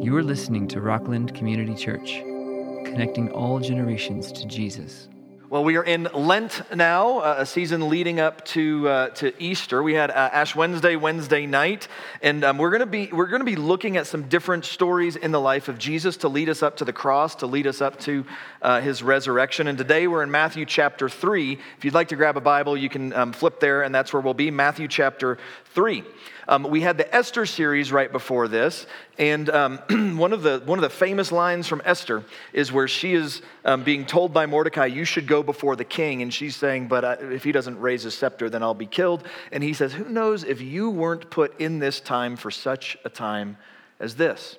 You are listening to Rockland Community Church, connecting all generations to Jesus. Well, we are in Lent now, uh, a season leading up to uh, to Easter. We had uh, Ash Wednesday, Wednesday night, and um, we're going to be we're to be looking at some different stories in the life of Jesus to lead us up to the cross, to lead us up to uh, his resurrection. And today we're in Matthew chapter three. If you'd like to grab a Bible, you can um, flip there, and that's where we'll be. Matthew chapter three. Um, we had the Esther series right before this, and um, one, of the, one of the famous lines from Esther is where she is um, being told by Mordecai, You should go before the king. And she's saying, But uh, if he doesn't raise his scepter, then I'll be killed. And he says, Who knows if you weren't put in this time for such a time as this?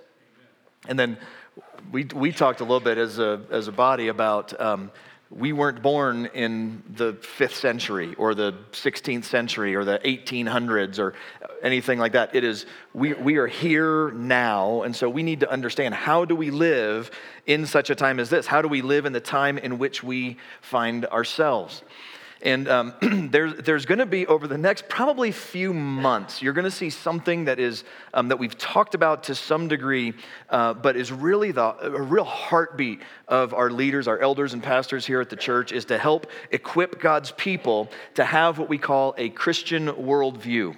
And then we, we talked a little bit as a, as a body about um, we weren't born in the fifth century or the 16th century or the 1800s or anything like that. It is, we, we are here now. And so we need to understand how do we live in such a time as this? How do we live in the time in which we find ourselves? And um, there's, there's going to be over the next probably few months, you're going to see something that is um, that we've talked about to some degree, uh, but is really the a real heartbeat of our leaders, our elders and pastors here at the church, is to help equip God's people to have what we call a Christian worldview.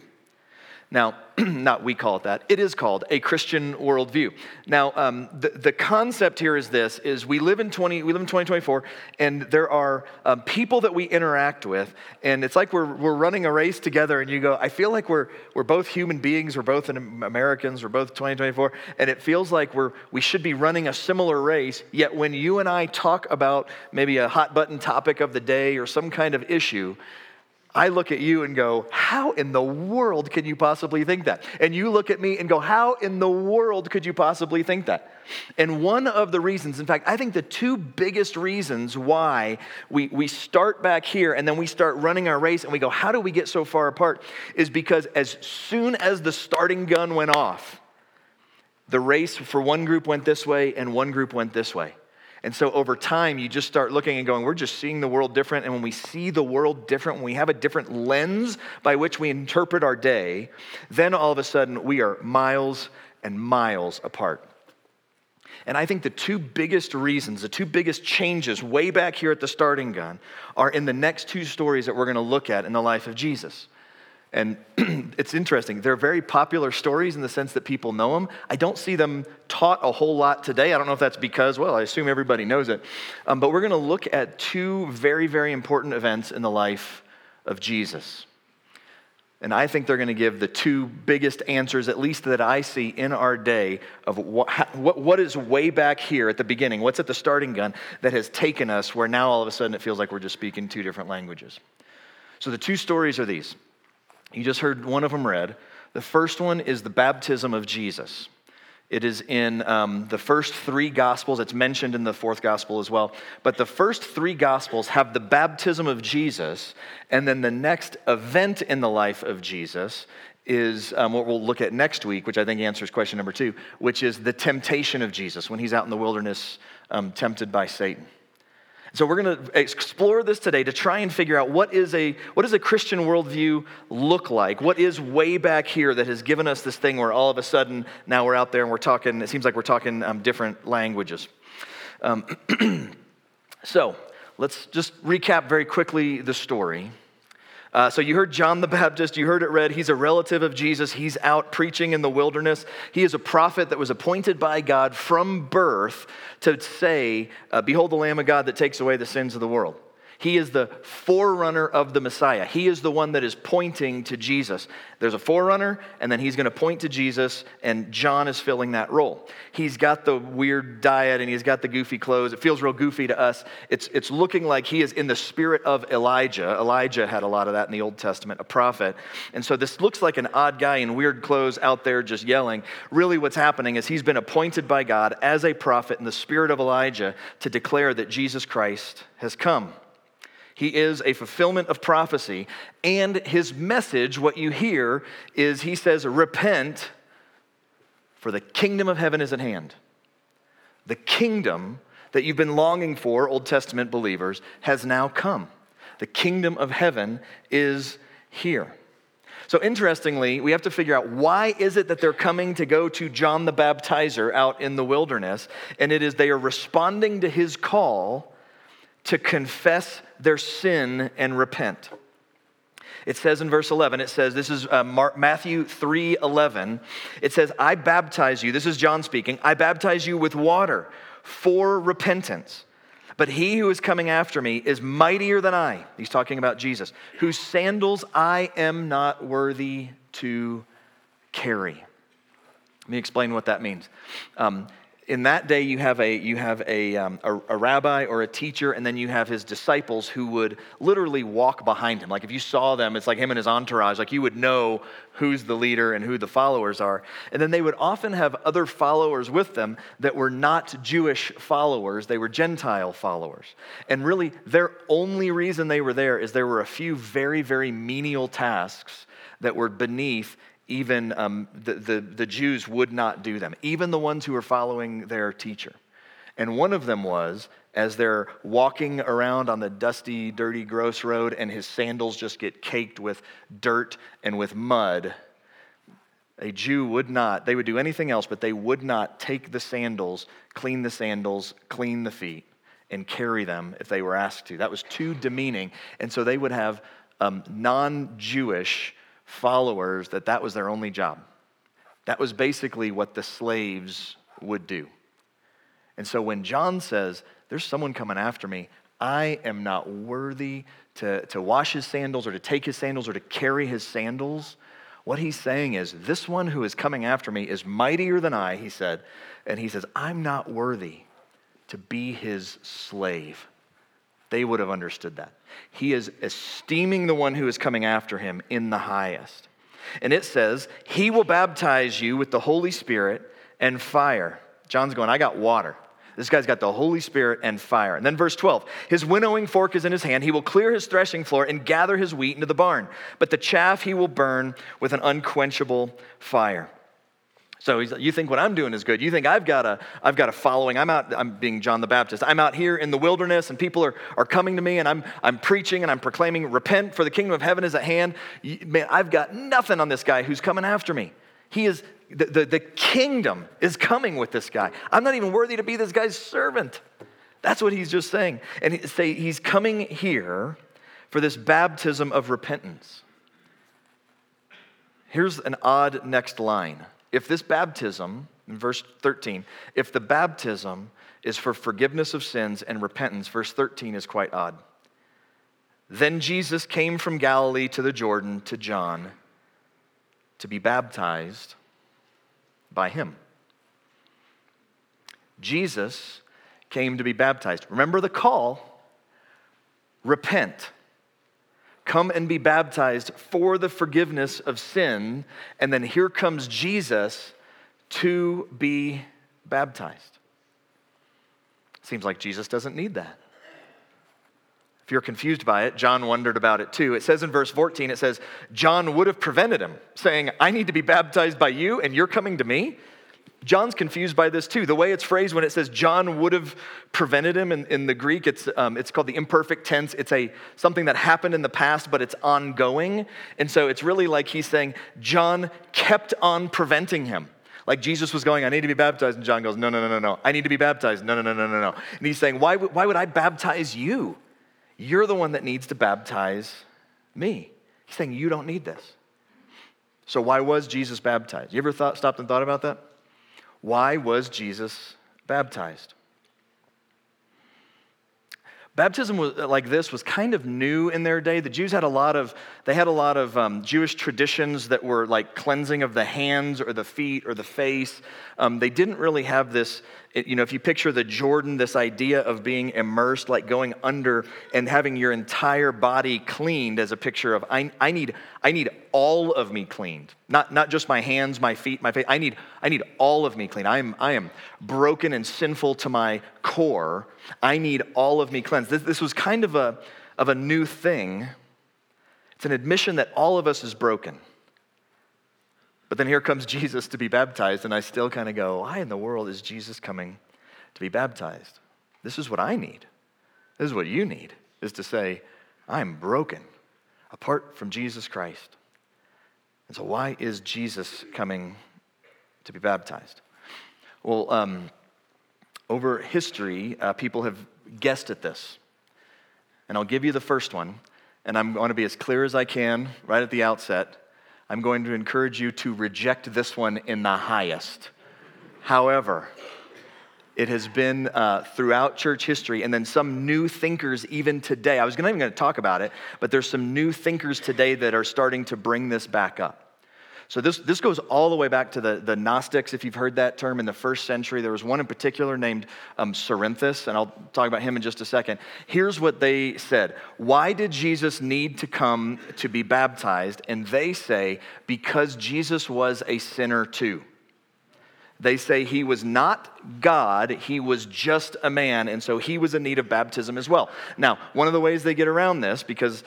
Now, not we call it that, it is called a Christian worldview. Now, um, the, the concept here is this, is we live in 20, we live in 2024, and there are um, people that we interact with, and it's like we're, we're running a race together, and you go, I feel like we're, we're both human beings, we're both Americans, we're both 2024, and it feels like we're, we should be running a similar race, yet when you and I talk about maybe a hot button topic of the day or some kind of issue, I look at you and go, How in the world can you possibly think that? And you look at me and go, How in the world could you possibly think that? And one of the reasons, in fact, I think the two biggest reasons why we, we start back here and then we start running our race and we go, How do we get so far apart? is because as soon as the starting gun went off, the race for one group went this way and one group went this way. And so over time, you just start looking and going, we're just seeing the world different. And when we see the world different, when we have a different lens by which we interpret our day, then all of a sudden we are miles and miles apart. And I think the two biggest reasons, the two biggest changes way back here at the starting gun, are in the next two stories that we're going to look at in the life of Jesus. And it's interesting. They're very popular stories in the sense that people know them. I don't see them taught a whole lot today. I don't know if that's because, well, I assume everybody knows it. Um, but we're going to look at two very, very important events in the life of Jesus. And I think they're going to give the two biggest answers, at least that I see in our day, of what, what, what is way back here at the beginning, what's at the starting gun that has taken us where now all of a sudden it feels like we're just speaking two different languages. So the two stories are these. You just heard one of them read. The first one is the baptism of Jesus. It is in um, the first three gospels. It's mentioned in the fourth gospel as well. But the first three gospels have the baptism of Jesus, and then the next event in the life of Jesus is um, what we'll look at next week, which I think answers question number two, which is the temptation of Jesus when he's out in the wilderness um, tempted by Satan. So we're going to explore this today to try and figure out what is a what does a Christian worldview look like? What is way back here that has given us this thing where all of a sudden now we're out there and we're talking. It seems like we're talking um, different languages. Um, so let's just recap very quickly the story. Uh, so you heard John the Baptist, you heard it read. He's a relative of Jesus. He's out preaching in the wilderness. He is a prophet that was appointed by God from birth to say, uh, Behold the Lamb of God that takes away the sins of the world. He is the forerunner of the Messiah. He is the one that is pointing to Jesus. There's a forerunner, and then he's going to point to Jesus, and John is filling that role. He's got the weird diet and he's got the goofy clothes. It feels real goofy to us. It's, it's looking like he is in the spirit of Elijah. Elijah had a lot of that in the Old Testament, a prophet. And so this looks like an odd guy in weird clothes out there just yelling. Really, what's happening is he's been appointed by God as a prophet in the spirit of Elijah to declare that Jesus Christ has come. He is a fulfillment of prophecy. And his message, what you hear, is he says, Repent, for the kingdom of heaven is at hand. The kingdom that you've been longing for, Old Testament believers, has now come. The kingdom of heaven is here. So interestingly, we have to figure out why is it that they're coming to go to John the Baptizer out in the wilderness? And it is they are responding to his call to confess their sin and repent. It says in verse 11, it says, this is uh, Mark, Matthew 3 11. It says, I baptize you, this is John speaking, I baptize you with water for repentance. But he who is coming after me is mightier than I. He's talking about Jesus, whose sandals I am not worthy to carry. Let me explain what that means. Um, in that day you have a you have a, um, a, a, rabbi or a teacher and then you have his disciples who would literally walk behind him. Like if you saw them it's like him and his entourage like you would know who's the leader and who the followers are. And then they would often have other followers with them that were not jewish followers they were gentile followers. And really their only reason they were there is there were a few very very menial tasks that were beneath even um, the, the, the Jews would not do them, even the ones who were following their teacher. And one of them was as they're walking around on the dusty, dirty, gross road, and his sandals just get caked with dirt and with mud. A Jew would not, they would do anything else, but they would not take the sandals, clean the sandals, clean the feet, and carry them if they were asked to. That was too demeaning. And so they would have um, non Jewish followers that that was their only job. That was basically what the slaves would do. And so when John says, There's someone coming after me, I am not worthy to, to wash his sandals or to take his sandals or to carry his sandals. What he's saying is, This one who is coming after me is mightier than I, he said. And he says, I'm not worthy to be his slave. They would have understood that. He is esteeming the one who is coming after him in the highest. And it says, He will baptize you with the Holy Spirit and fire. John's going, I got water. This guy's got the Holy Spirit and fire. And then verse 12 His winnowing fork is in his hand. He will clear his threshing floor and gather his wheat into the barn. But the chaff he will burn with an unquenchable fire. So you think what I'm doing is good. You think I've got a, I've got a following. I'm out, I'm being John the Baptist. I'm out here in the wilderness and people are, are coming to me and I'm, I'm preaching and I'm proclaiming, repent for the kingdom of heaven is at hand. Man, I've got nothing on this guy who's coming after me. He is, the, the, the kingdom is coming with this guy. I'm not even worthy to be this guy's servant. That's what he's just saying. And he, say he's coming here for this baptism of repentance. Here's an odd next line if this baptism, in verse 13, if the baptism is for forgiveness of sins and repentance, verse 13 is quite odd. Then Jesus came from Galilee to the Jordan to John to be baptized by him. Jesus came to be baptized. Remember the call repent. Come and be baptized for the forgiveness of sin. And then here comes Jesus to be baptized. Seems like Jesus doesn't need that. If you're confused by it, John wondered about it too. It says in verse 14, it says, John would have prevented him, saying, I need to be baptized by you, and you're coming to me. John's confused by this too. The way it's phrased when it says John would have prevented him in, in the Greek, it's, um, it's called the imperfect tense. It's a, something that happened in the past, but it's ongoing. And so it's really like he's saying John kept on preventing him. Like Jesus was going, I need to be baptized. And John goes, No, no, no, no, no. I need to be baptized. No, no, no, no, no, no. And he's saying, Why, why would I baptize you? You're the one that needs to baptize me. He's saying, You don't need this. So why was Jesus baptized? You ever thought, stopped and thought about that? Why was Jesus baptized? Baptism was, like this was kind of new in their day. The Jews had a lot of they had a lot of um, Jewish traditions that were like cleansing of the hands or the feet or the face. Um, they didn't really have this it, you know, if you picture the Jordan, this idea of being immersed, like going under and having your entire body cleaned as a picture of, I, I, need, I need all of me cleaned. Not, not just my hands, my feet, my face. I need, I need all of me clean. I am, I am broken and sinful to my core. I need all of me cleansed. This, this was kind of a, of a new thing. It's an admission that all of us is broken. But then here comes Jesus to be baptized, and I still kind of go, why in the world is Jesus coming to be baptized? This is what I need. This is what you need, is to say, I'm broken apart from Jesus Christ. And so, why is Jesus coming to be baptized? Well, um, over history, uh, people have guessed at this. And I'll give you the first one, and I'm going to be as clear as I can right at the outset. I'm going to encourage you to reject this one in the highest. However, it has been uh, throughout church history, and then some new thinkers even today. I was not even going to talk about it, but there's some new thinkers today that are starting to bring this back up. So this, this goes all the way back to the, the Gnostics, if you've heard that term in the first century. There was one in particular named um, Cerinthus, and I'll talk about him in just a second. Here's what they said Why did Jesus need to come to be baptized? And they say, because Jesus was a sinner too. They say he was not God, he was just a man, and so he was in need of baptism as well. Now, one of the ways they get around this, because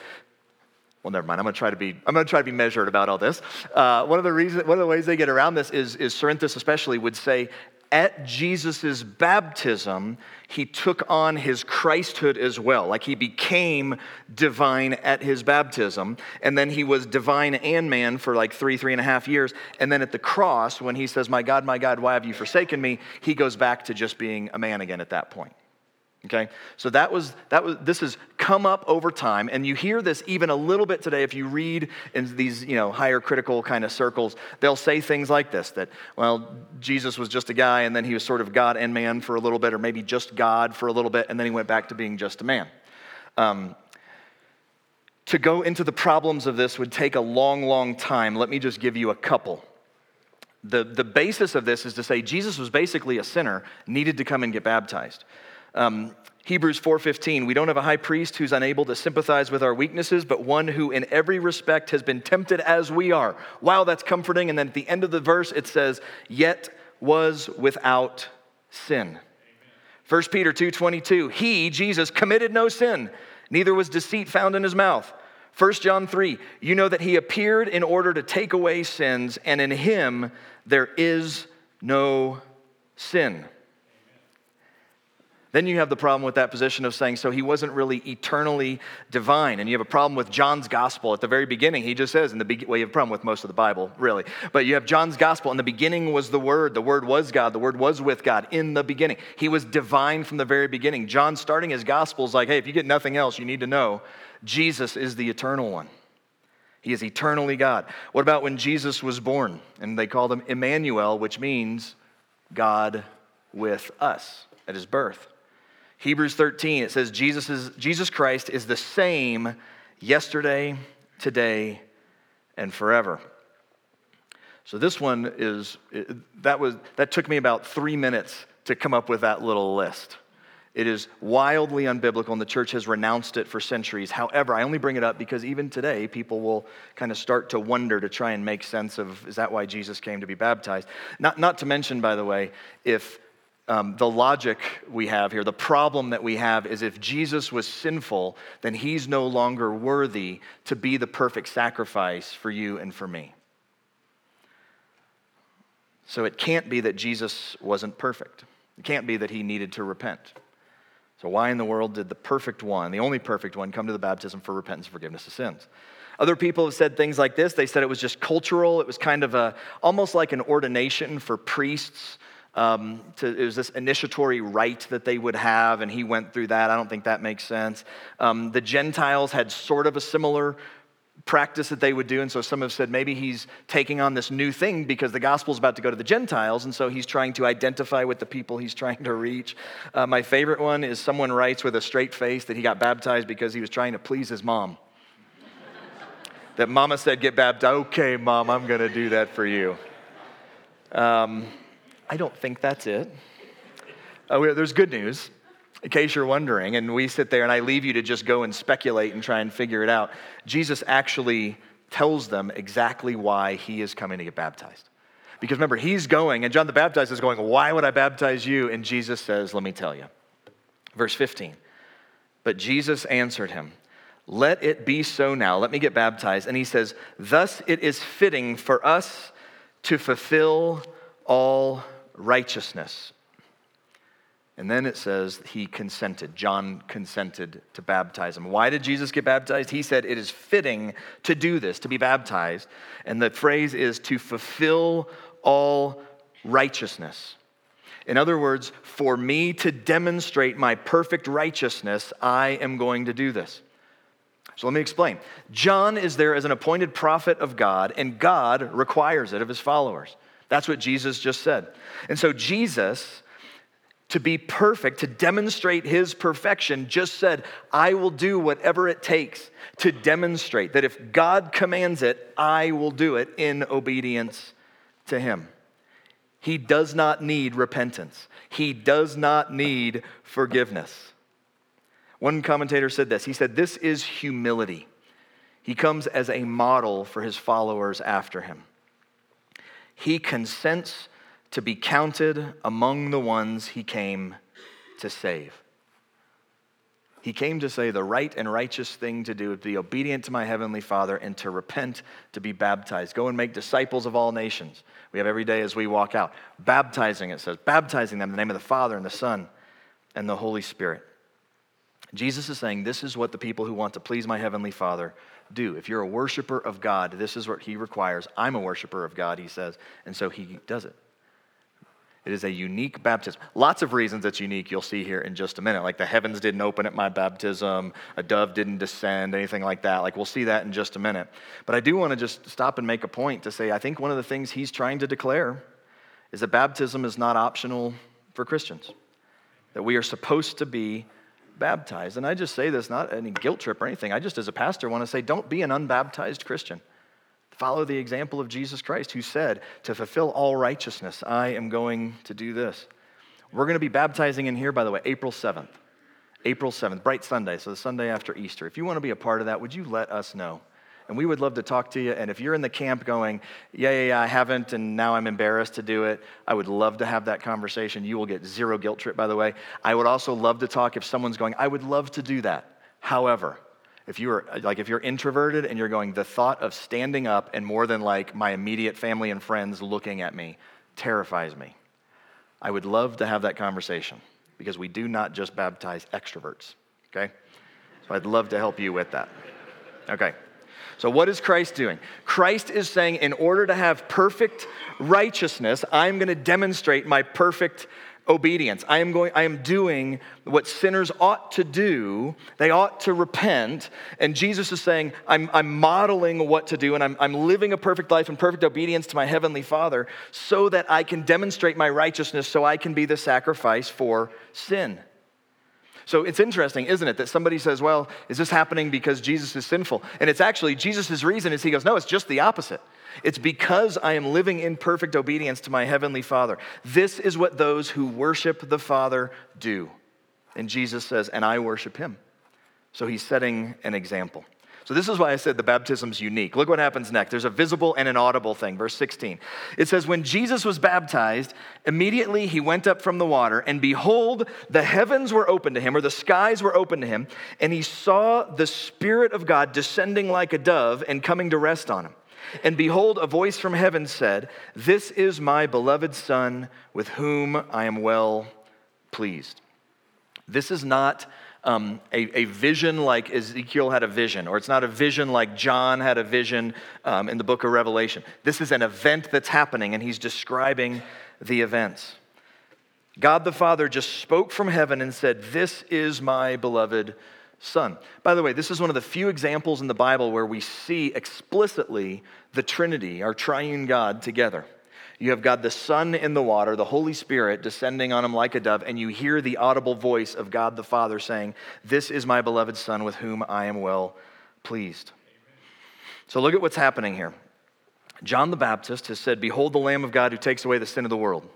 well, never mind. I'm going to try to be. I'm going to try to be measured about all this. Uh, one of the reasons, one of the ways they get around this is, is Cerinthus especially would say, at Jesus' baptism, he took on his Christhood as well. Like he became divine at his baptism, and then he was divine and man for like three, three and a half years. And then at the cross, when he says, My God, my God, why have you forsaken me? He goes back to just being a man again at that point. Okay, so that was that was this has come up over time, and you hear this even a little bit today. If you read in these you know higher critical kind of circles, they'll say things like this: that well, Jesus was just a guy, and then he was sort of God and man for a little bit, or maybe just God for a little bit, and then he went back to being just a man. Um, to go into the problems of this would take a long, long time. Let me just give you a couple. The, the basis of this is to say Jesus was basically a sinner, needed to come and get baptized. Um, Hebrews 4:15 We don't have a high priest who's unable to sympathize with our weaknesses but one who in every respect has been tempted as we are. Wow, that's comforting and then at the end of the verse it says yet was without sin. Amen. 1 Peter 2:22 He Jesus committed no sin neither was deceit found in his mouth. 1 John 3 You know that he appeared in order to take away sins and in him there is no sin. Then you have the problem with that position of saying, so he wasn't really eternally divine. And you have a problem with John's gospel at the very beginning. He just says, in the beginning, well, you have a problem with most of the Bible, really. But you have John's gospel. In the beginning was the Word. The Word was God. The Word was with God in the beginning. He was divine from the very beginning. John, starting his gospel, is like, hey, if you get nothing else, you need to know Jesus is the eternal one. He is eternally God. What about when Jesus was born? And they called him Emmanuel, which means God with us at his birth. Hebrews 13, it says Jesus, is, Jesus Christ is the same yesterday, today, and forever. So this one is, that, was, that took me about three minutes to come up with that little list. It is wildly unbiblical, and the church has renounced it for centuries. However, I only bring it up because even today, people will kind of start to wonder to try and make sense of is that why Jesus came to be baptized? Not, not to mention, by the way, if um, the logic we have here, the problem that we have is if Jesus was sinful, then he's no longer worthy to be the perfect sacrifice for you and for me. So it can't be that Jesus wasn't perfect. It can't be that he needed to repent. So, why in the world did the perfect one, the only perfect one, come to the baptism for repentance and forgiveness of sins? Other people have said things like this. They said it was just cultural. It was kind of a, almost like an ordination for priests um, to, it was this initiatory rite that they would have, and he went through that. I don't think that makes sense. Um, the Gentiles had sort of a similar practice that they would do, and so some have said maybe he's taking on this new thing because the gospel is about to go to the Gentiles, and so he's trying to identify with the people he's trying to reach. Uh, my favorite one is someone writes with a straight face that he got baptized because he was trying to please his mom. that mama said, Get baptized. Okay, mom, I'm going to do that for you. Um, I don't think that's it. Uh, there's good news, in case you're wondering, and we sit there and I leave you to just go and speculate and try and figure it out. Jesus actually tells them exactly why he is coming to get baptized. Because remember, he's going, and John the Baptist is going, Why would I baptize you? And Jesus says, Let me tell you. Verse 15. But Jesus answered him, Let it be so now. Let me get baptized. And he says, Thus it is fitting for us to fulfill all righteousness. And then it says he consented. John consented to baptize him. Why did Jesus get baptized? He said it is fitting to do this, to be baptized. And the phrase is to fulfill all righteousness. In other words, for me to demonstrate my perfect righteousness, I am going to do this. So let me explain. John is there as an appointed prophet of God, and God requires it of his followers. That's what Jesus just said. And so Jesus, to be perfect, to demonstrate his perfection, just said, I will do whatever it takes to demonstrate that if God commands it, I will do it in obedience to him. He does not need repentance. He does not need forgiveness. One commentator said this He said, This is humility. He comes as a model for his followers after him. He consents to be counted among the ones he came to save. He came to say the right and righteous thing to do, to be obedient to my heavenly Father, and to repent, to be baptized. Go and make disciples of all nations. We have every day as we walk out. Baptizing, it says, baptizing them in the name of the Father and the Son and the Holy Spirit. Jesus is saying, This is what the people who want to please my heavenly Father do. If you're a worshiper of God, this is what he requires. I'm a worshiper of God, he says, and so he does it. It is a unique baptism. Lots of reasons it's unique you'll see here in just a minute. Like the heavens didn't open at my baptism, a dove didn't descend, anything like that. Like we'll see that in just a minute. But I do want to just stop and make a point to say I think one of the things he's trying to declare is that baptism is not optional for Christians, that we are supposed to be baptized. And I just say this not any guilt trip or anything. I just, as a pastor, want to say don't be an unbaptized Christian. Follow the example of Jesus Christ, who said, To fulfill all righteousness, I am going to do this. We're going to be baptizing in here, by the way, April 7th. April 7th, Bright Sunday, so the Sunday after Easter. If you want to be a part of that, would you let us know? And we would love to talk to you. And if you're in the camp going, yeah, yeah, yeah, I haven't, and now I'm embarrassed to do it, I would love to have that conversation. You will get zero guilt trip, by the way. I would also love to talk if someone's going, I would love to do that. However, if you are like if you're introverted and you're going the thought of standing up and more than like my immediate family and friends looking at me terrifies me i would love to have that conversation because we do not just baptize extroverts okay so i'd love to help you with that okay so what is christ doing christ is saying in order to have perfect righteousness i'm going to demonstrate my perfect obedience. I am going I am doing what sinners ought to do. They ought to repent. And Jesus is saying, I'm, I'm modeling what to do, and I'm, I'm living a perfect life in perfect obedience to my heavenly Father so that I can demonstrate my righteousness, so I can be the sacrifice for sin. So it's interesting, isn't it, that somebody says, Well, is this happening because Jesus is sinful? And it's actually Jesus' reason is he goes, No, it's just the opposite. It's because I am living in perfect obedience to my heavenly Father. This is what those who worship the Father do. And Jesus says, and I worship him. So he's setting an example. So, this is why I said the baptism's unique. Look what happens next. There's a visible and an audible thing. Verse 16. It says, When Jesus was baptized, immediately he went up from the water, and behold, the heavens were open to him, or the skies were open to him, and he saw the Spirit of God descending like a dove and coming to rest on him. And behold, a voice from heaven said, This is my beloved Son, with whom I am well pleased. This is not um, a, a, vision like Ezekiel had a vision, or it's not a vision like John had a vision um, in the book of Revelation. This is an event that's happening, and he's describing the events. God the Father just spoke from heaven and said, This is my beloved Son. By the way, this is one of the few examples in the Bible where we see explicitly the Trinity, our triune God, together. You have God the Son in the water, the Holy Spirit descending on him like a dove, and you hear the audible voice of God the Father saying, This is my beloved Son with whom I am well pleased. So look at what's happening here. John the Baptist has said, Behold the Lamb of God who takes away the sin of the world.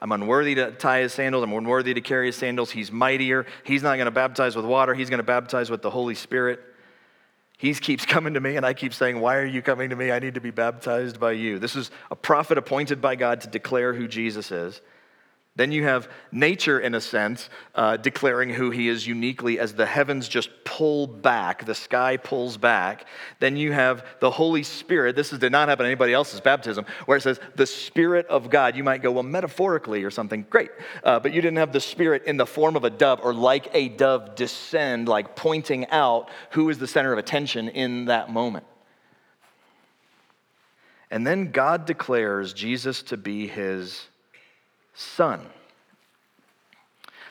I'm unworthy to tie his sandals. I'm unworthy to carry his sandals. He's mightier. He's not going to baptize with water. He's going to baptize with the Holy Spirit. He keeps coming to me, and I keep saying, Why are you coming to me? I need to be baptized by you. This is a prophet appointed by God to declare who Jesus is. Then you have nature, in a sense, uh, declaring who he is uniquely as the heavens just pull back, the sky pulls back. Then you have the Holy Spirit. This is, did not happen to anybody else's baptism, where it says the Spirit of God. You might go, well, metaphorically or something. Great. Uh, but you didn't have the Spirit in the form of a dove or like a dove descend, like pointing out who is the center of attention in that moment. And then God declares Jesus to be his son.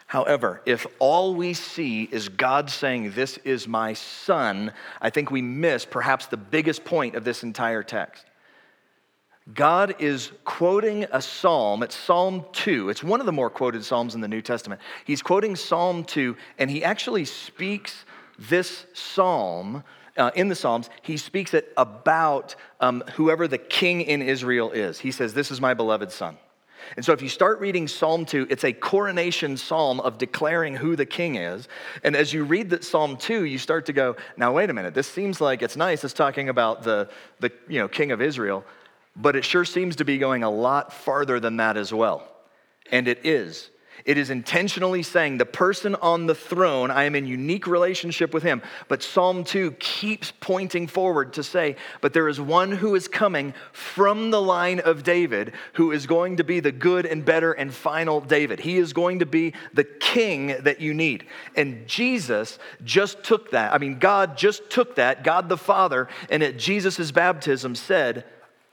However, if all we see is God saying, This is my son, I think we miss perhaps the biggest point of this entire text. God is quoting a psalm. It's Psalm 2. It's one of the more quoted psalms in the New Testament. He's quoting Psalm 2, and he actually speaks this psalm. Uh, in the Psalms, he speaks it about um, whoever the king in Israel is. He says, This is my beloved son. And so if you start reading Psalm 2, it's a coronation psalm of declaring who the king is. And as you read that Psalm 2, you start to go, now wait a minute, this seems like it's nice, it's talking about the, the you know, king of Israel, but it sure seems to be going a lot farther than that as well. And it is. It is intentionally saying the person on the throne, I am in unique relationship with him. But Psalm 2 keeps pointing forward to say, but there is one who is coming from the line of David who is going to be the good and better and final David. He is going to be the king that you need. And Jesus just took that. I mean, God just took that, God the Father, and at Jesus' baptism said,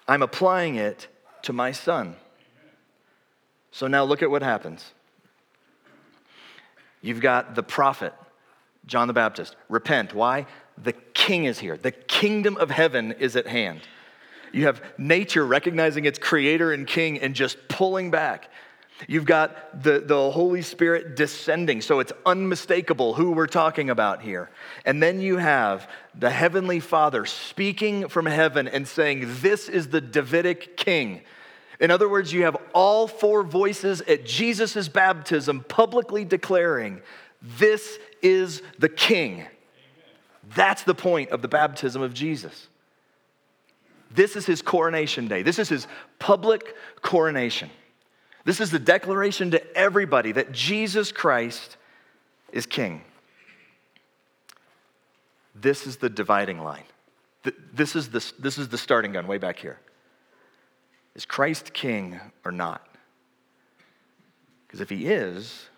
I'm applying it to my son. So now look at what happens. You've got the prophet, John the Baptist. Repent. Why? The king is here. The kingdom of heaven is at hand. You have nature recognizing its creator and king and just pulling back. You've got the, the Holy Spirit descending, so it's unmistakable who we're talking about here. And then you have the Heavenly Father speaking from heaven and saying, This is the Davidic king. In other words, you have all four voices at Jesus' baptism publicly declaring, This is the King. That's the point of the baptism of Jesus. This is his coronation day. This is his public coronation. This is the declaration to everybody that Jesus Christ is King. This is the dividing line. This is the, this is the starting gun way back here. Is Christ king or not? Because if he is,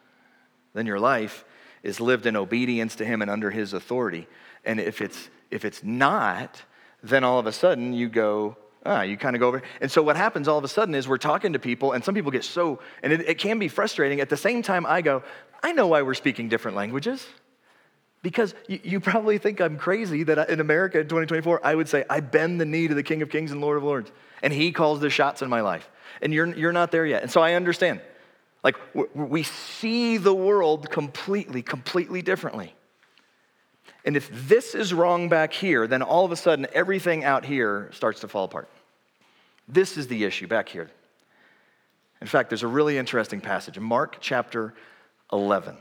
then your life is lived in obedience to him and under his authority. And if it's if it's not, then all of a sudden you go, ah, you kind of go over. And so what happens all of a sudden is we're talking to people, and some people get so, and it, it can be frustrating. At the same time, I go, I know why we're speaking different languages. Because you, you probably think I'm crazy that in America in 2024, I would say, I bend the knee to the King of Kings and Lord of Lords. And He calls the shots in my life. And you're, you're not there yet. And so I understand. Like, we see the world completely, completely differently. And if this is wrong back here, then all of a sudden everything out here starts to fall apart. This is the issue back here. In fact, there's a really interesting passage, Mark chapter 11.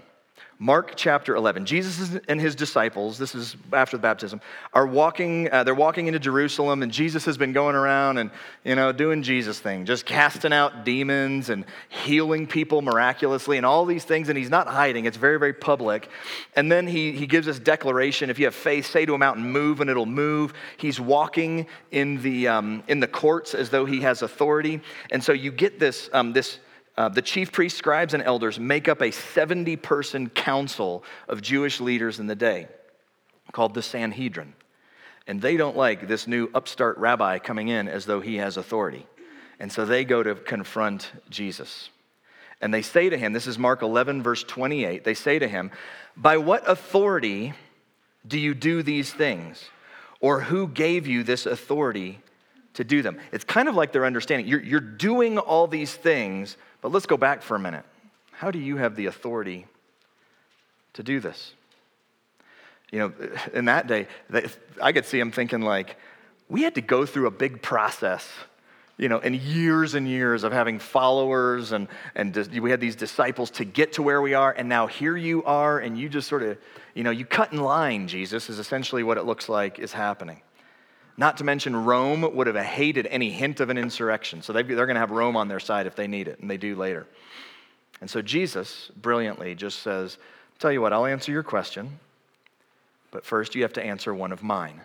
Mark chapter 11. Jesus and his disciples, this is after the baptism, are walking, uh, they're walking into Jerusalem, and Jesus has been going around and, you know, doing Jesus thing, just casting out demons and healing people miraculously and all these things, and he's not hiding. It's very, very public. And then he, he gives this declaration if you have faith, say to a mountain, move, and it'll move. He's walking in the, um, in the courts as though he has authority. And so you get this, um, this uh, the chief priests, scribes, and elders make up a 70 person council of Jewish leaders in the day called the Sanhedrin. And they don't like this new upstart rabbi coming in as though he has authority. And so they go to confront Jesus. And they say to him, this is Mark 11, verse 28, they say to him, By what authority do you do these things? Or who gave you this authority to do them? It's kind of like they're understanding. You're, you're doing all these things but let's go back for a minute. How do you have the authority to do this? You know, in that day, I could see him thinking, like, we had to go through a big process you know, and years and years of having followers and, and we had these disciples to get to where we are. And now here you are, and you just sort of, you know, you cut in line, Jesus, is essentially what it looks like is happening. Not to mention, Rome would have hated any hint of an insurrection. So they're going to have Rome on their side if they need it, and they do later. And so Jesus brilliantly just says, Tell you what, I'll answer your question, but first you have to answer one of mine.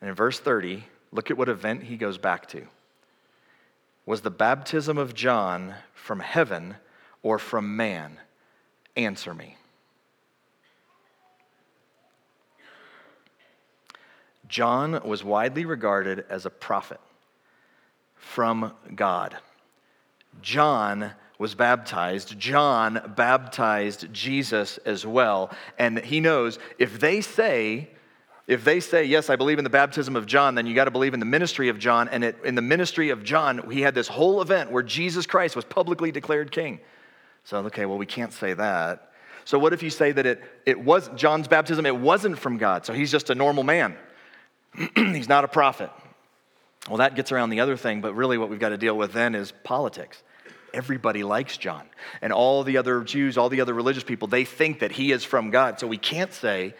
And in verse 30, look at what event he goes back to. Was the baptism of John from heaven or from man? Answer me. John was widely regarded as a prophet from God. John was baptized. John baptized Jesus as well. And he knows if they say, if they say, yes, I believe in the baptism of John, then you got to believe in the ministry of John. And it, in the ministry of John, he had this whole event where Jesus Christ was publicly declared king. So, okay, well, we can't say that. So, what if you say that it, it was John's baptism, it wasn't from God? So, he's just a normal man. he's not a prophet. Well, that gets around the other thing, but really what we've got to deal with then is politics. Everybody likes John. And all the other Jews, all the other religious people, they think that he is from God. So we can't say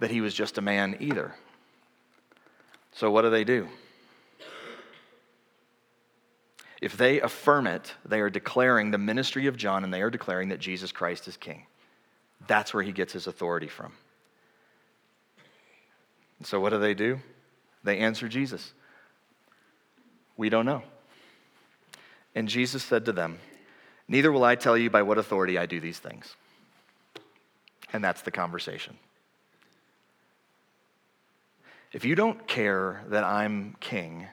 that he was just a man either. So what do they do? If they affirm it, they are declaring the ministry of John and they are declaring that Jesus Christ is king. That's where he gets his authority from. So what do they do? They answer Jesus. We don't know. And Jesus said to them, Neither will I tell you by what authority I do these things. And that's the conversation. If you don't care that I'm king,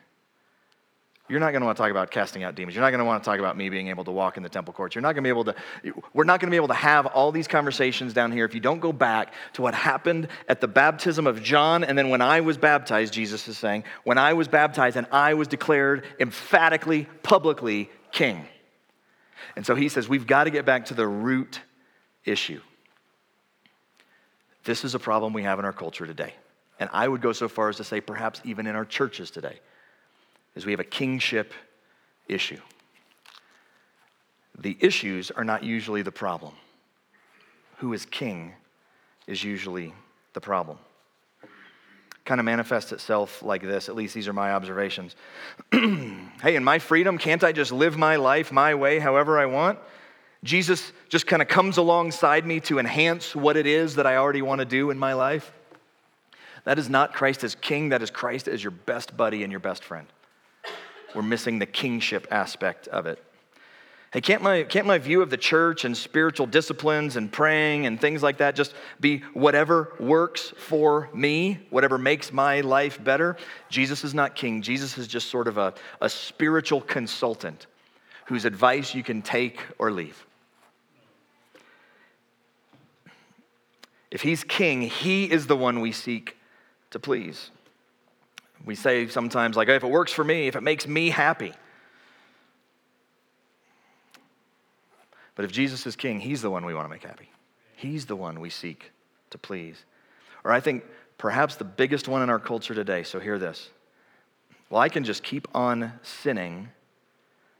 you're not going to want to talk about casting out demons. You're not going to want to talk about me being able to walk in the temple courts. You're not going to be able to, we're not going to be able to have all these conversations down here if you don't go back to what happened at the baptism of John. And then when I was baptized, Jesus is saying, when I was baptized and I was declared emphatically, publicly king. And so he says, we've got to get back to the root issue. This is a problem we have in our culture today. And I would go so far as to say, perhaps even in our churches today is we have a kingship issue. The issues are not usually the problem. Who is king is usually the problem. Kind of manifests itself like this, at least these are my observations. hey, in my freedom, can't I just live my life my way however I want? Jesus just kind of comes alongside me to enhance what it is that I already want to do in my life. That is not Christ as king, that is Christ as your best buddy and your best friend. We're missing the kingship aspect of it. Hey, can't my, can't my view of the church and spiritual disciplines and praying and things like that just be whatever works for me, whatever makes my life better? Jesus is not king. Jesus is just sort of a, a spiritual consultant whose advice you can take or leave. If he's king, he is the one we seek to please. We say sometimes, like, if it works for me, if it makes me happy. But if Jesus is king, he's the one we want to make happy. He's the one we seek to please. Or I think perhaps the biggest one in our culture today, so hear this. Well, I can just keep on sinning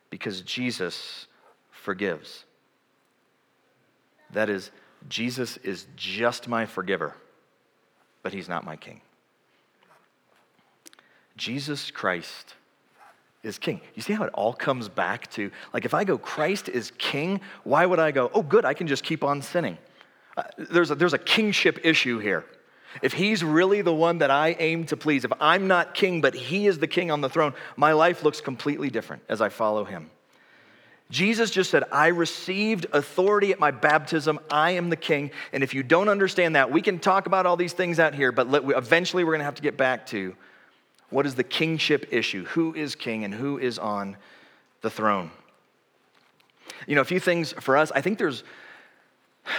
because Jesus forgives. That is, Jesus is just my forgiver, but he's not my king. Jesus Christ is king. You see how it all comes back to like if I go, Christ is king, why would I go, oh, good, I can just keep on sinning? Uh, there's, a, there's a kingship issue here. If he's really the one that I aim to please, if I'm not king, but he is the king on the throne, my life looks completely different as I follow him. Jesus just said, I received authority at my baptism. I am the king. And if you don't understand that, we can talk about all these things out here, but eventually we're going to have to get back to what is the kingship issue? Who is king and who is on the throne? You know, a few things for us. I think there's,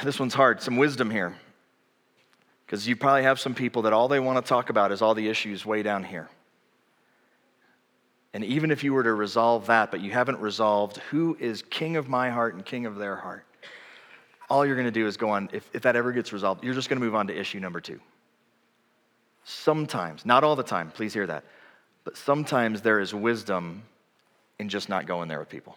this one's hard, some wisdom here. Because you probably have some people that all they want to talk about is all the issues way down here. And even if you were to resolve that, but you haven't resolved who is king of my heart and king of their heart, all you're going to do is go on, if, if that ever gets resolved, you're just going to move on to issue number two. Sometimes, not all the time, please hear that, but sometimes there is wisdom in just not going there with people.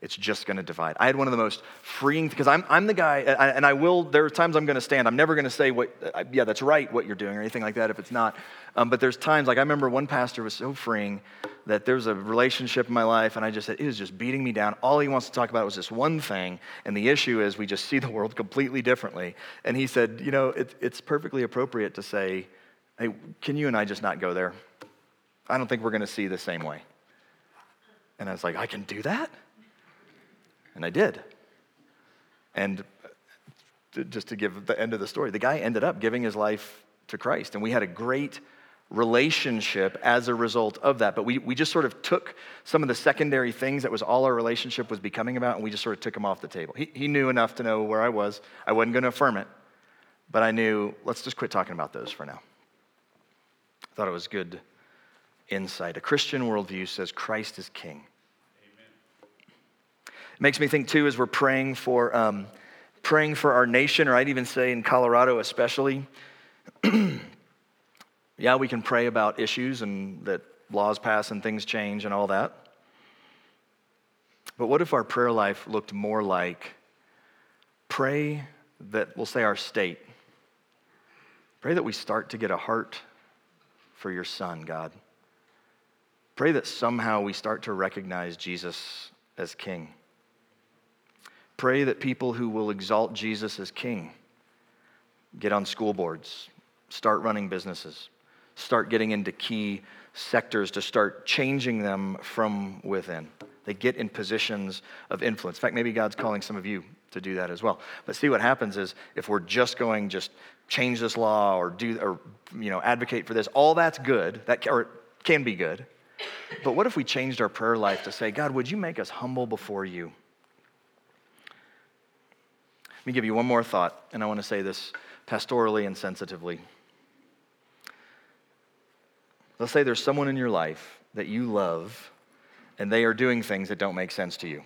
It's just going to divide. I had one of the most freeing, because I'm, I'm the guy, and I will, there are times I'm going to stand. I'm never going to say, what, yeah, that's right, what you're doing, or anything like that if it's not. Um, but there's times, like I remember one pastor was so freeing that there's a relationship in my life, and I just said, it is just beating me down. All he wants to talk about was this one thing, and the issue is we just see the world completely differently. And he said, you know, it, it's perfectly appropriate to say, hey, can you and I just not go there? I don't think we're going to see the same way. And I was like, I can do that? And I did. And uh, just to give the end of the story, the guy ended up giving his life to Christ. And we had a great relationship as a result of that. But we, we just sort of took some of the secondary things that was all our relationship was becoming about, and we just sort of took them off the table. He, he knew enough to know where I was. I wasn't going to affirm it, but I knew, let's just quit talking about those for now. I thought it was good insight. A Christian worldview says Christ is king. Amen. It makes me think, too, as we're praying for, um, praying for our nation, or I'd even say in Colorado especially. Yeah, we can pray about issues and that laws pass and things change and all that. But what if our prayer life looked more like pray that, we'll say, our state? Pray that we start to get a heart for your son, God. Pray that somehow we start to recognize Jesus as king. Pray that people who will exalt Jesus as king get on school boards, start running businesses start getting into key sectors to start changing them from within. They get in positions of influence. In fact, maybe God's calling some of you to do that as well. But see what happens is if we're just going just change this law or do or you know advocate for this, all that's good. That or can be good. But what if we changed our prayer life to say, God, would you make us humble before you? Let me give you one more thought, and I want to say this pastorally and sensitively. Let's say there's someone in your life that you love and they are doing things that don't make sense to you.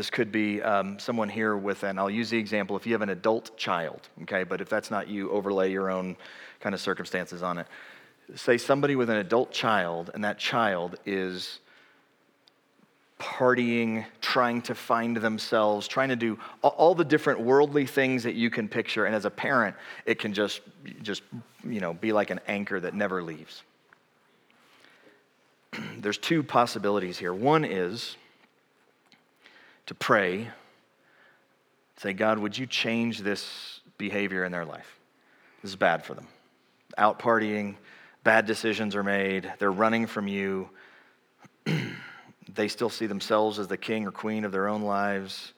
This could be um, someone here with, an, I'll use the example if you have an adult child, okay, but if that's not you, overlay your own kind of circumstances on it. Say somebody with an adult child, and that child is partying, trying to find themselves, trying to do all the different worldly things that you can picture. And as a parent, it can just, just you know, be like an anchor that never leaves. there's two possibilities here. One is to pray, say, God, would you change this behavior in their life? This is bad for them. Out partying, bad decisions are made, they're running from you. they still see themselves as the king or queen of their own lives.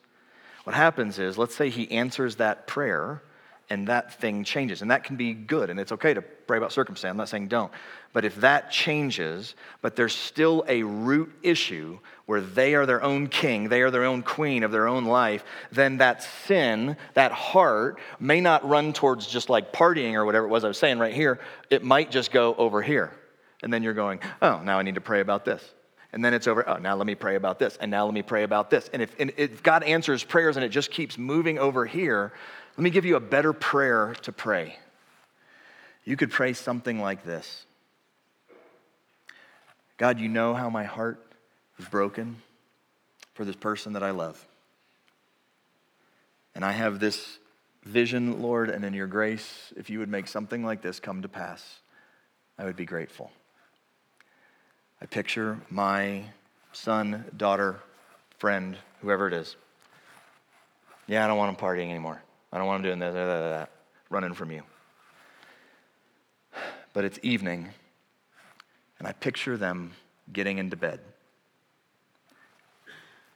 What happens is, let's say he answers that prayer and that thing changes. And that can be good, and it's okay to pray about circumstance. I'm not saying don't. But if that changes, but there's still a root issue where they are their own king, they are their own queen of their own life, then that sin, that heart, may not run towards just like partying or whatever it was I was saying right here. It might just go over here. And then you're going, oh, now I need to pray about this. And then it's over, oh, now let me pray about this. And now let me pray about this. And if, and if God answers prayers and it just keeps moving over here, let me give you a better prayer to pray. You could pray something like this God, you know how my heart is broken for this person that I love. And I have this vision, Lord, and in your grace, if you would make something like this come to pass, I would be grateful. I picture my son, daughter, friend, whoever it is. Yeah, I don't want him partying anymore. I don't want them doing this, that, that, that, running from you. But it's evening, and I picture them getting into bed.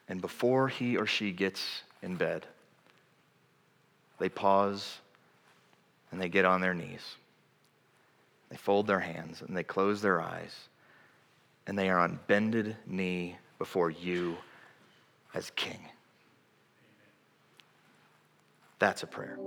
And before he or she gets in bed, they pause and they get on their knees. They fold their hands and they close their eyes, and they are on bended knee before you as king. That's a prayer.